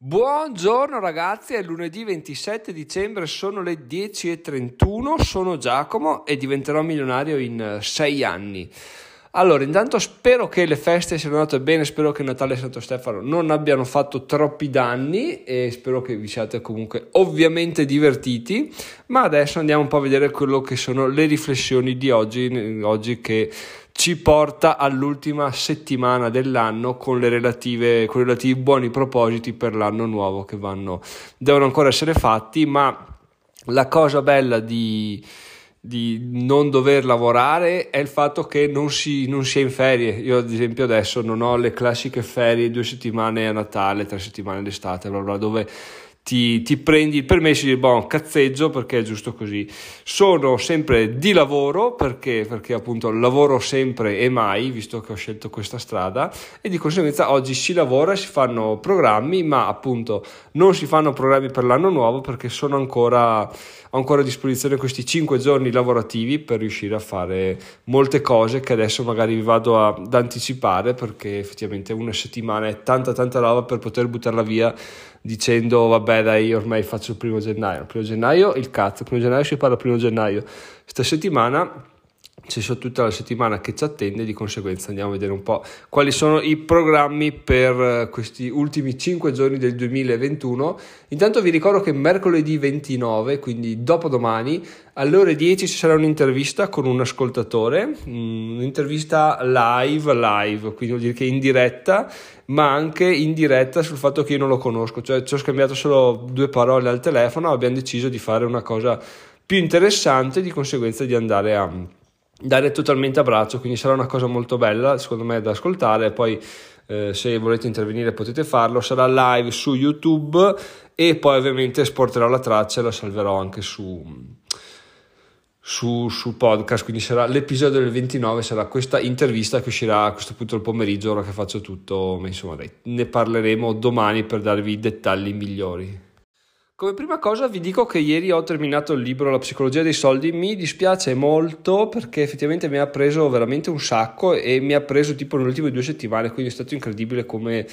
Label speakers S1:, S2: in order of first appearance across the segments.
S1: Buongiorno ragazzi, è lunedì 27 dicembre, sono le 10.31, sono Giacomo e diventerò milionario in 6 anni. Allora, intanto spero che le feste siano andate bene, spero che Natale e Santo Stefano non abbiano fatto troppi danni e spero che vi siate comunque ovviamente divertiti, ma adesso andiamo un po' a vedere quello che sono le riflessioni di oggi, oggi che ci porta all'ultima settimana dell'anno con, relative, con i relativi buoni propositi per l'anno nuovo che vanno, devono ancora essere fatti, ma la cosa bella di, di non dover lavorare è il fatto che non si, non si, è in ferie. Io, ad esempio, adesso non ho le classiche ferie due settimane a Natale, tre settimane d'estate, bla bla, dove ti, ti, prendi il permesso di boh, cazzeggio perché è giusto così. Sono sempre di lavoro perché, perché appunto lavoro sempre e mai, visto che ho scelto questa strada, e di conseguenza oggi si lavora, si fanno programmi, ma appunto non si fanno programmi per l'anno nuovo perché sono ancora, ancora a disposizione questi 5 giorni lavorativi per riuscire a fare molte cose che adesso magari vi vado ad anticipare perché effettivamente una settimana è tanta tanta roba per poter buttarla via dicendo vabbè dai ormai faccio il primo gennaio, il primo gennaio il cazzo, il primo gennaio si parla il primo gennaio, questa settimana c'è tutta la settimana che ci attende, di conseguenza andiamo a vedere un po' quali sono i programmi per eh, questi ultimi 5 giorni del 2021. Intanto vi ricordo che mercoledì 29, quindi dopodomani, alle ore 10 ci sarà un'intervista con un ascoltatore, mm, un'intervista live, live, quindi vuol dire che in diretta, ma anche in diretta sul fatto che io non lo conosco, cioè ci ho scambiato solo due parole al telefono, abbiamo deciso di fare una cosa più interessante, di conseguenza di andare a dare totalmente a braccio, quindi sarà una cosa molto bella secondo me da ascoltare, poi eh, se volete intervenire potete farlo, sarà live su YouTube e poi ovviamente esporterò la traccia e la salverò anche su, su, su, podcast, quindi sarà l'episodio del 29, sarà questa intervista che uscirà a questo punto del pomeriggio, ora che faccio tutto, ma insomma dai, ne parleremo domani per darvi i dettagli migliori. Come prima cosa vi dico che ieri ho terminato il libro La psicologia dei soldi, mi dispiace molto perché effettivamente mi ha preso veramente un sacco e mi ha preso tipo nelle ultime due settimane, quindi è stato incredibile come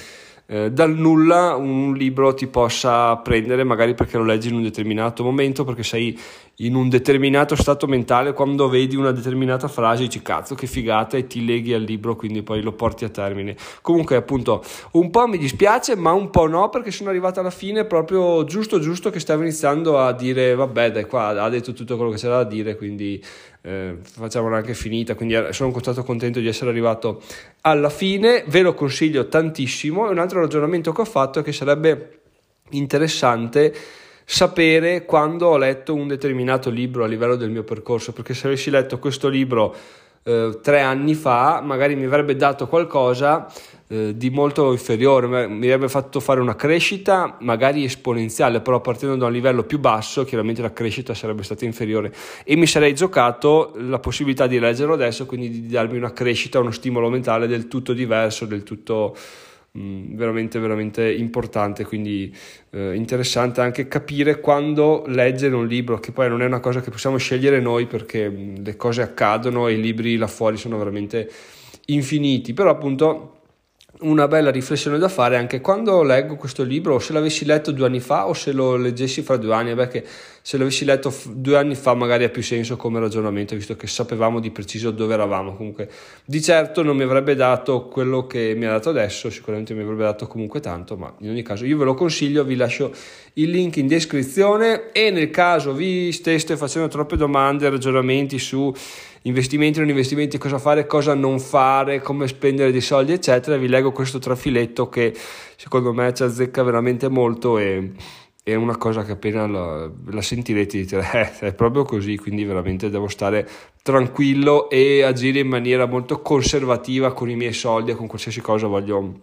S1: eh, dal nulla un libro ti possa prendere, magari perché lo leggi in un determinato momento, perché sei in un determinato stato mentale, quando vedi una determinata frase dici cazzo che figata e ti leghi al libro, quindi poi lo porti a termine. Comunque appunto un po' mi dispiace, ma un po' no, perché sono arrivato alla fine proprio giusto giusto che stavo iniziando a dire vabbè dai qua ha detto tutto quello che c'era da dire, quindi eh, facciamola anche finita, quindi sono stato contento di essere arrivato alla fine, ve lo consiglio tantissimo. Un altro ragionamento che ho fatto è che sarebbe interessante sapere quando ho letto un determinato libro a livello del mio percorso, perché se avessi letto questo libro eh, tre anni fa, magari mi avrebbe dato qualcosa eh, di molto inferiore, mi avrebbe fatto fare una crescita magari esponenziale, però partendo da un livello più basso, chiaramente la crescita sarebbe stata inferiore. E mi sarei giocato la possibilità di leggerlo adesso, quindi di darmi una crescita, uno stimolo mentale del tutto diverso, del tutto mm, veramente veramente importante. Quindi eh, interessante anche capire quando leggere un libro che poi non è una cosa che possiamo scegliere noi perché mm, le cose accadono e i libri là fuori sono veramente infiniti. Però appunto una bella riflessione da fare anche quando leggo questo libro, o se l'avessi letto due anni fa o se lo leggessi fra due anni, perché se l'avessi letto due anni fa magari ha più senso come ragionamento, visto che sapevamo di preciso dove eravamo. Comunque, di certo non mi avrebbe dato quello che mi ha dato adesso, sicuramente mi avrebbe dato comunque tanto, ma in ogni caso io ve lo consiglio, vi lascio il link in descrizione e nel caso vi steste facendo troppe domande, ragionamenti su investimenti, non investimenti, cosa fare, cosa non fare, come spendere dei soldi, eccetera, vi leggo questo trafiletto che secondo me ci azzecca veramente molto e è una cosa che appena la, la sentirete dite eh, è proprio così, quindi veramente devo stare tranquillo e agire in maniera molto conservativa con i miei soldi e con qualsiasi cosa voglio,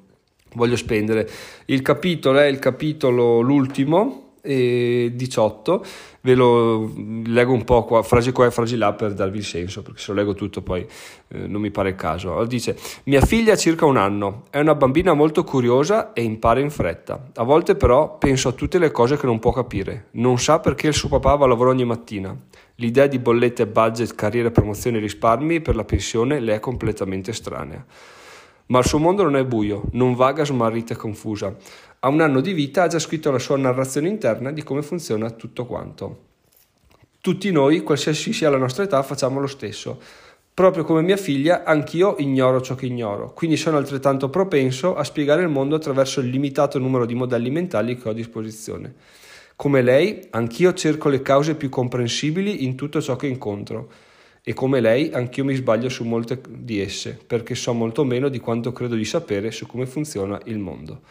S1: voglio spendere. Il capitolo è il capitolo l'ultimo, e 18 ve lo leggo un po' qua, frase qua e frase là per darvi il senso perché se lo leggo tutto poi eh, non mi pare il caso. Allora dice mia figlia ha circa un anno è una bambina molto curiosa e impara in fretta. A volte però penso a tutte le cose che non può capire. Non sa perché il suo papà va a lavoro ogni mattina. L'idea di bollette, budget, carriera, promozione risparmi per la pensione le è completamente estranea Ma il suo mondo non è buio, non vaga, smarrita e confusa. A un anno di vita ha già scritto la sua narrazione interna di come funziona tutto quanto. Tutti noi, qualsiasi sia la nostra età, facciamo lo stesso. Proprio come mia figlia, anch'io ignoro ciò che ignoro, quindi sono altrettanto propenso a spiegare il mondo attraverso il limitato numero di modelli mentali che ho a disposizione. Come lei, anch'io cerco le cause più comprensibili in tutto ciò che incontro e come lei, anch'io mi sbaglio su molte di esse, perché so molto meno di quanto credo di sapere su come funziona il mondo.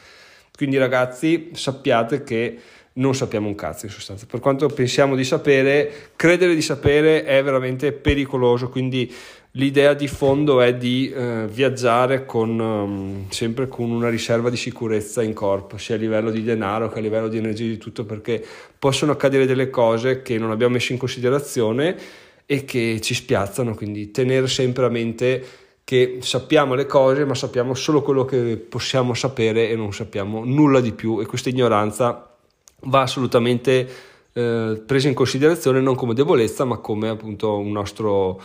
S1: Quindi ragazzi, sappiate che non sappiamo un cazzo in sostanza. Per quanto pensiamo di sapere, credere di sapere è veramente pericoloso, quindi l'idea di fondo è di eh, viaggiare con, um, sempre con una riserva di sicurezza in corpo, sia a livello di denaro che a livello di energia di tutto, perché possono accadere delle cose che non abbiamo messo in considerazione e che ci spiazzano, quindi tenere sempre a mente che sappiamo le cose, ma sappiamo solo quello che possiamo sapere e non sappiamo nulla di più e questa ignoranza va assolutamente eh, presa in considerazione non come debolezza, ma come appunto un nostro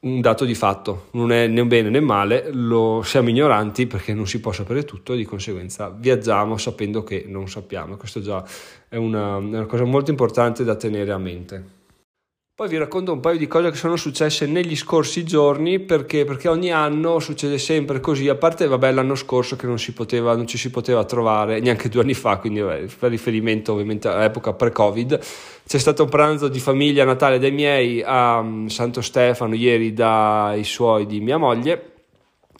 S1: un dato di fatto, non è né bene né male, lo siamo ignoranti perché non si può sapere tutto e di conseguenza viaggiamo sapendo che non sappiamo. Questo già è una, una cosa molto importante da tenere a mente. Poi vi racconto un paio di cose che sono successe negli scorsi giorni perché, perché ogni anno succede sempre così, a parte vabbè, l'anno scorso che non, si poteva, non ci si poteva trovare, neanche due anni fa, quindi vabbè, per riferimento ovviamente all'epoca pre-Covid, c'è stato un pranzo di famiglia Natale dai miei a mm, Santo Stefano ieri dai suoi di mia moglie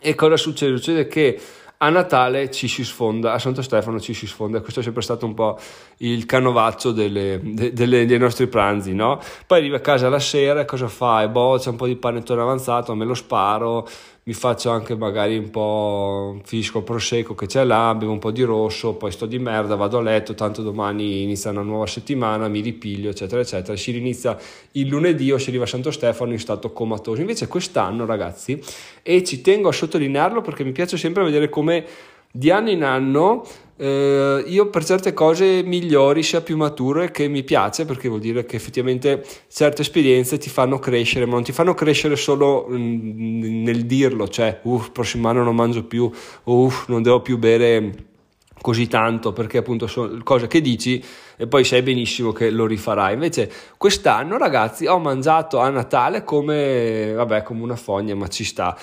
S1: e cosa succede? Succede che a Natale ci si sfonda, a Santo Stefano ci si sfonda, questo è sempre stato un po' il canovaccio delle, de, delle, dei nostri pranzi, no? Poi arriva a casa la sera, cosa fai? Boh, c'è un po' di panettone avanzato, me lo sparo, mi faccio anche magari un po' fisco prosecco che c'è là, bevo un po' di rosso, poi sto di merda, vado a letto, tanto domani inizia una nuova settimana, mi ripiglio, eccetera, eccetera. Si inizia il lunedì o si arriva a Santo Stefano in stato comatoso. Invece quest'anno, ragazzi, e ci tengo a sottolinearlo perché mi piace sempre vedere come di anno in anno eh, io per certe cose migliori sia più maturo e che mi piace perché vuol dire che effettivamente certe esperienze ti fanno crescere ma non ti fanno crescere solo mm, nel dirlo cioè uff prossimo anno non mangio più uff non devo più bere così tanto perché appunto sono cose che dici e poi sai benissimo che lo rifarai. Invece quest'anno ragazzi ho mangiato a Natale come vabbè come una fogna ma ci sta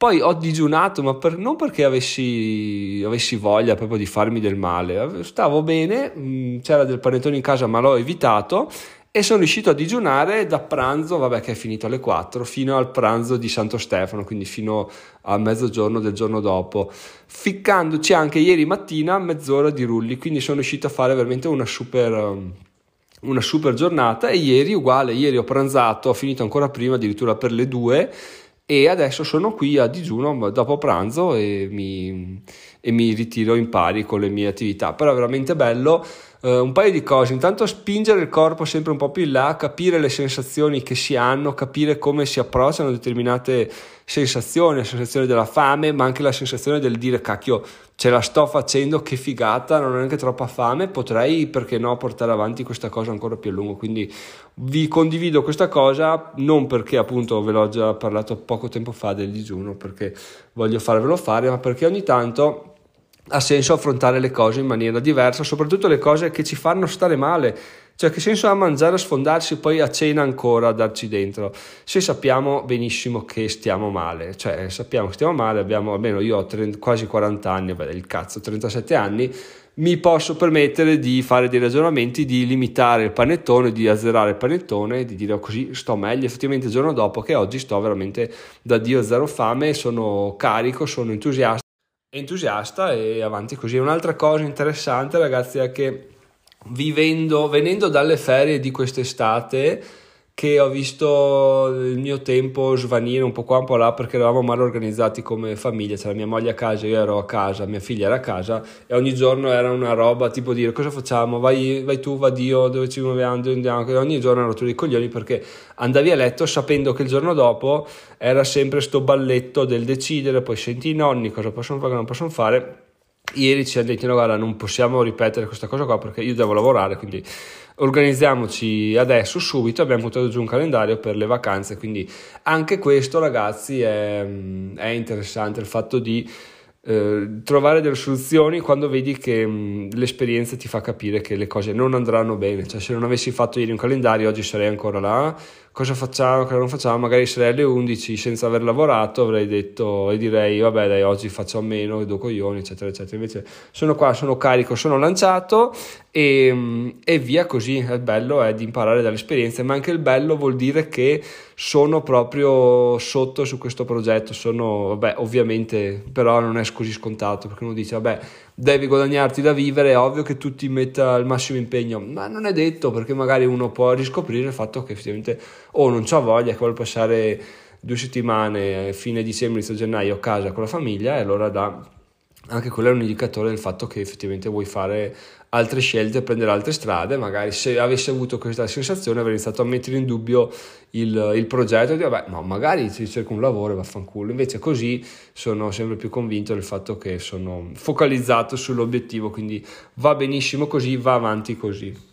S1: poi ho digiunato, ma per, non perché avessi, avessi, voglia proprio di farmi del male, stavo bene, mm, c'era del panettone in casa ma l'ho evitato e sono riuscito a digiunare da pranzo, vabbè che è finito alle 4, fino al pranzo di Santo Stefano, quindi fino a mezzogiorno del giorno dopo, ficcandoci anche ieri mattina mezz'ora di rulli, quindi sono riuscito a fare veramente una super una super giornata e ieri uguale, ieri ho pranzato, ho finito ancora prima, addirittura per le 2 e adesso sono qui a digiuno dopo pranzo e mi, e mi ritiro in pari con le mie attività. Però è veramente bello Uh, un paio di cose, intanto spingere il corpo sempre un po' più in là, capire le sensazioni che si hanno, capire come si approcciano determinate sensazioni, la sensazione della fame, ma anche la sensazione del dire cacchio, ce la sto facendo, che figata, non ho neanche troppa fame, potrei perché no portare avanti questa cosa ancora più a lungo. Quindi vi condivido questa cosa non perché appunto ve l'ho già parlato poco tempo fa del digiuno, perché voglio farvelo fare, ma perché ogni tanto ha senso affrontare le cose in maniera diversa, soprattutto le cose che ci fanno stare male. Cioè, che senso ha mangiare, sfondarsi e poi a cena ancora a darci dentro? Se sappiamo benissimo che stiamo male, cioè sappiamo che stiamo male, abbiamo almeno io ho 30, quasi 40 anni, beh, il cazzo, 37 anni, mi posso permettere di fare dei ragionamenti, di limitare il panettone, di azzerare il panettone, di dire oh, così sto meglio. Effettivamente il giorno dopo che oggi sto veramente da Dio zero fame, sono carico, sono entusiasta entusiasta e avanti così. Un'altra cosa interessante, ragazzi, è che vivendo, venendo dalle ferie di quest'estate, che ho visto il mio tempo svanire un po' qua un po' là perché eravamo mal organizzati come famiglia, c'era mia moglie a casa, io ero a casa, mia figlia era a casa e ogni giorno era una roba tipo dire cosa facciamo, vai, vai tu, va Dio, dove ci muoviamo, dove andiamo, e ogni giorno ero tutti i coglioni perché andavi a letto sapendo che il giorno dopo era sempre sto balletto del decidere, poi senti i nonni cosa possono fare, cosa non possono fare. Ieri ci hanno detto no guarda non possiamo ripetere questa cosa qua perché io devo lavorare quindi organizziamoci adesso subito abbiamo buttato giù un calendario per le vacanze quindi anche questo ragazzi è, è interessante il fatto di eh, trovare delle soluzioni quando vedi che mh, l'esperienza ti fa capire che le cose non andranno bene. Cioè se non avessi fatto ieri un calendario oggi sarei ancora là cosa facciamo, cosa non facciamo, magari sarei alle 11 senza aver lavorato avrei detto e direi vabbè dai oggi faccio a meno, do coglioni eccetera eccetera, invece sono qua, sono carico, sono lanciato e, e via così, il bello è di imparare dalle esperienze, ma anche il bello vuol dire che sono proprio sotto su questo progetto, sono vabbè ovviamente però non è così scontato perché uno dice vabbè devi guadagnarti da vivere, è ovvio che tu ti metta il massimo impegno, ma non è detto perché magari uno può riscoprire il fatto che effettivamente o non c'ha voglia, che vuole passare due settimane, fine dicembre, inizio gennaio a casa con la famiglia e allora da anche quello è un indicatore del fatto che effettivamente vuoi fare altre scelte, prendere altre strade, magari se avessi avuto questa sensazione avrei iniziato a mettere in dubbio il, il progetto dire vabbè no magari si cerca un lavoro e vaffanculo, invece così sono sempre più convinto del fatto che sono focalizzato sull'obiettivo, quindi va benissimo così, va avanti così.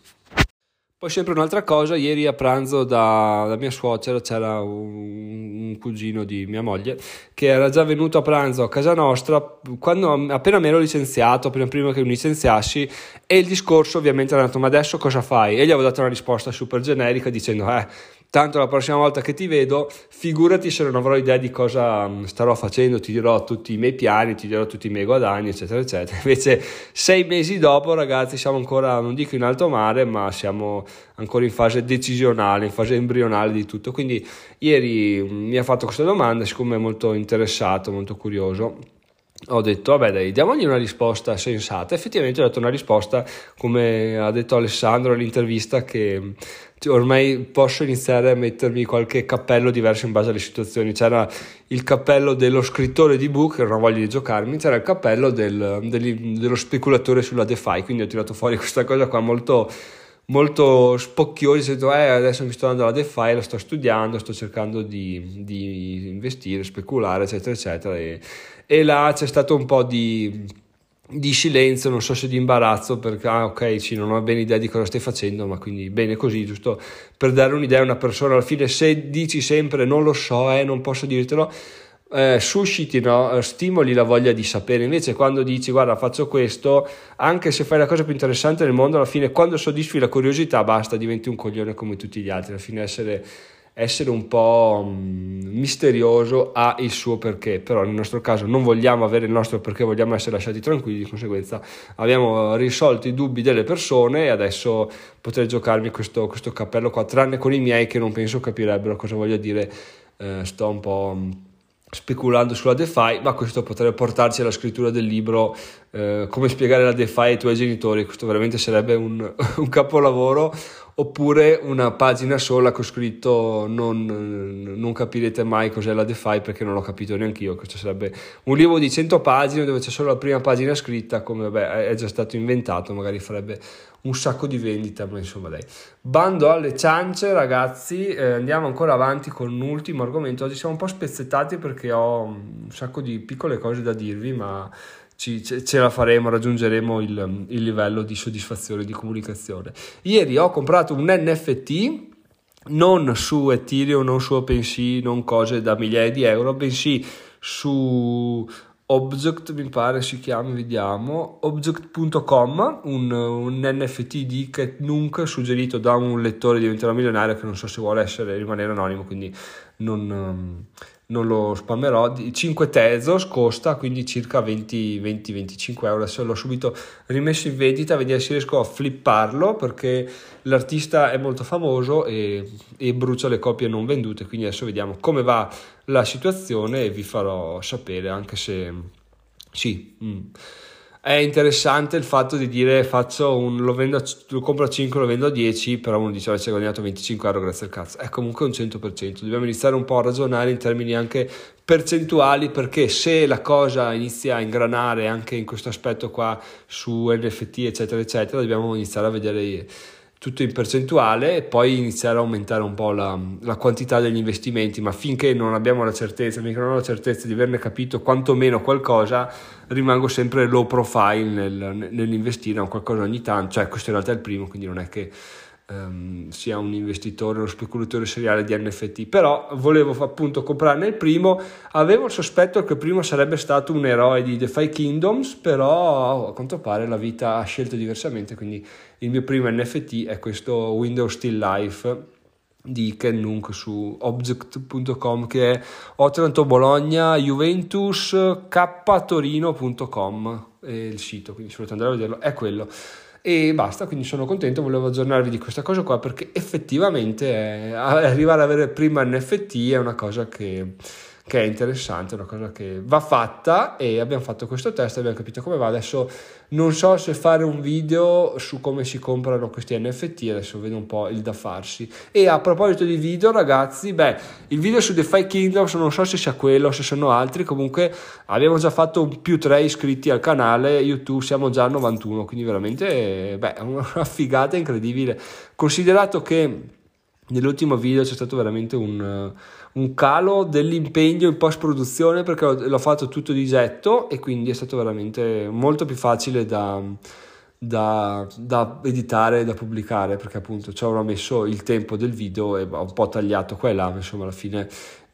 S1: Poi sempre un'altra cosa, ieri a pranzo da, da mia suocera c'era un, un, cugino di mia moglie che era già venuto a pranzo a casa nostra quando appena mi ero licenziato, appena prima che mi licenziassi e il discorso ovviamente era andato ma adesso cosa fai? E gli avevo dato una risposta super generica dicendo eh tanto la prossima volta che ti vedo, figurati se non avrò idea di cosa mm, starò facendo, ti dirò tutti i miei piani, ti dirò tutti i miei guadagni, eccetera, eccetera. Invece, sei mesi dopo, ragazzi, siamo ancora, non dico in alto mare, ma siamo ancora in fase decisionale, in fase embrionale di tutto. Quindi, ieri mm, mi ha fatto questa domanda, siccome è molto interessato, molto curioso ho detto vabbè dai diamogli una risposta sensata effettivamente ho dato una risposta come ha detto Alessandro all'intervista che cioè, ormai posso iniziare a mettermi qualche cappello diverso in base alle situazioni. C'era il cappello dello scrittore di book, che non ho voglia di giocarmi, c'era il cappello del, del, dello speculatore sulla DeFi, quindi ho tirato fuori questa cosa qua molto, molto spocchiosa, ho detto eh, adesso mi sto andando alla DeFi, la sto studiando, sto cercando di, di investire, speculare, eccetera, eccetera. E, e là c'è stato un po' di di silenzio, non so se di imbarazzo, perché ah, ok, sì, non ho bene idea di cosa stai facendo, ma quindi bene così, giusto per dare un'idea a una persona. Alla fine, se dici sempre non lo so, eh, non posso dirtelo, eh, susciti, no? stimoli la voglia di sapere. Invece, quando dici guarda, faccio questo, anche se fai la cosa più interessante del mondo, alla fine, quando soddisfi la curiosità, basta, diventi un coglione come tutti gli altri. Alla fine, essere essere un po' mm, misterioso ha il suo perché, però nel nostro caso non vogliamo avere il nostro perché, vogliamo essere lasciati tranquilli, di conseguenza abbiamo risolto i dubbi delle persone e adesso potrei giocarmi questo, questo cappello qua, tranne con i miei che non penso capirebbero cosa voglio dire, eh, sto un po' mm, speculando sulla DeFi, ma questo potrebbe portarci alla scrittura del libro eh, come spiegare la DeFi ai tuoi genitori, questo veramente sarebbe un, un capolavoro oppure una pagina sola con scritto non, non, capirete mai cos'è la DeFi perché non l'ho capito neanche io, questo sarebbe un libro di 100 pagine dove c'è solo la prima pagina scritta come vabbè, è già stato inventato, magari farebbe un sacco di vendita, ma insomma dai. Bando alle ciance ragazzi, eh, andiamo ancora avanti con un ultimo argomento, oggi siamo un po' spezzettati perché ho un sacco di piccole cose da dirvi, ma ci, ce la faremo, raggiungeremo il, il livello di soddisfazione di comunicazione. Ieri ho comprato un NFT non su Ethereum, non su OpenSea, non cose da migliaia di euro, bensì su Object, mi pare si chiama, vediamo, object.com, un, un NFT di Cat Nunc suggerito da un lettore diventerà milionario che non so se vuole essere, rimanere anonimo, quindi non, non lo spammerò, 5 Tezos costa quindi circa 20-25 euro, adesso l'ho subito rimesso in vendita, vediamo se riesco a flipparlo perché l'artista è molto famoso e, e brucia le copie non vendute, quindi adesso vediamo come va la situazione e vi farò sapere anche se sì. Mm è interessante il fatto di dire faccio un, lo, vendo, lo compro a 5, lo vendo a 10, però uno dice ci hai guadagnato 25 euro grazie al cazzo. È comunque un 100%. Dobbiamo iniziare un po' a ragionare in termini anche percentuali perché se la cosa inizia a ingranare anche in questo aspetto qua su NFT eccetera eccetera dobbiamo iniziare a vedere tutto in percentuale e poi iniziare a aumentare un po' la, la, quantità degli investimenti, ma finché non abbiamo la certezza, finché non ho la certezza di averne capito quantomeno qualcosa, rimango sempre low profile nel, nell'investire un qualcosa ogni tanto, cioè questo in realtà è il primo, quindi non è che um, sia un investitore, uno speculatore seriale di NFT, però volevo appunto comprarne il primo, avevo il sospetto che il primo sarebbe stato un eroe di DeFi Kingdoms, però a quanto pare la vita ha scelto diversamente, quindi il mio primo NFT è questo Windows Still Life di Ken Nunk su object.com che è Otranto Bologna Juventus K Torino.com il sito. Quindi se volete andare a vederlo è quello e basta, quindi sono contento, volevo aggiornarvi di questa cosa qua perché effettivamente è, arrivare ad avere prima NFT è una cosa che che è interessante, è una cosa che va fatta e abbiamo fatto questo test, abbiamo capito come va. Adesso non so se fare un video su come si comprano questi NFT, adesso vedo un po' il da farsi. E a proposito di video, ragazzi, beh, il video su DeFi Kingdoms non so se sia quello se sono altri, comunque abbiamo già fatto più 3 iscritti al canale YouTube, siamo già a 91, quindi veramente, beh, una figata incredibile. Considerato che nell'ultimo video c'è stato veramente un un calo dell'impegno in post produzione perché l'ho fatto tutto di getto e quindi è stato veramente molto più facile da, da, da editare e da pubblicare perché appunto ci avrò messo il tempo del video e ho un po' tagliato qua e là insomma alla fine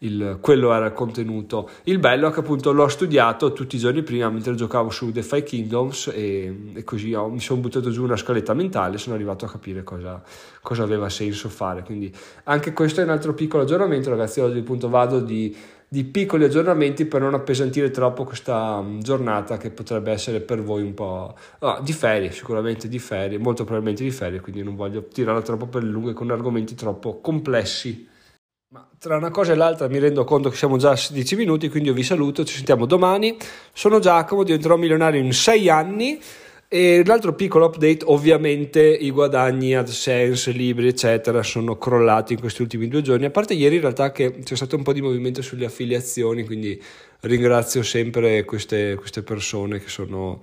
S1: il, quello era il contenuto. Il bello è che appunto l'ho studiato tutti i giorni prima mentre giocavo su DeFi Kingdoms e, e così ho, mi sono buttato giù una scaletta mentale sono arrivato a capire cosa, cosa, aveva senso fare. Quindi anche questo è un altro piccolo aggiornamento, ragazzi. Oggi appunto vado di, di piccoli aggiornamenti per non appesantire troppo questa um, giornata che potrebbe essere per voi un po' ah, di ferie, sicuramente di ferie, molto probabilmente di ferie, quindi non voglio tirarla troppo per lunghe con argomenti troppo complessi. Ma tra una cosa e l'altra mi rendo conto che siamo già a 16 minuti, quindi io vi saluto, ci sentiamo domani. Sono Giacomo, diventerò milionario in 6 anni. E l'altro piccolo update, ovviamente i guadagni AdSense, libri, eccetera, sono crollati in questi ultimi due giorni. A parte ieri in realtà che c'è stato un po' di movimento sulle affiliazioni, quindi ringrazio sempre queste, queste persone che sono,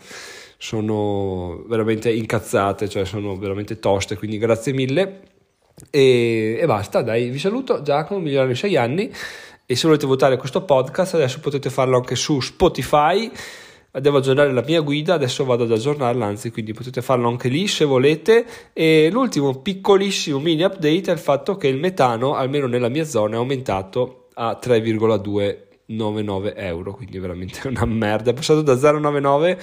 S1: sono veramente incazzate, cioè sono veramente toste, quindi grazie mille. E, e basta, dai, vi saluto, Giacomo, migliorare 6 anni e se volete votare questo podcast adesso potete farlo anche su Spotify devo aggiornare la mia guida, adesso vado ad aggiornarla, anzi quindi potete farlo anche lì se volete. E l'ultimo piccolissimo mini update è il fatto che il metano, almeno nella mia zona, è aumentato a 3,299 euro, quindi veramente una merda, è passato da 0,99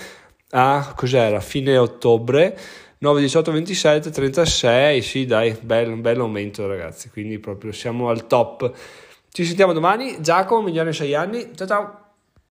S1: a cos'era, fine ottobre 9, 18, 27, 36, sì dai, bello, un bel aumento ragazzi, quindi proprio siamo al top. Ci sentiamo domani, Giacomo, migliore 6 anni, ciao ciao!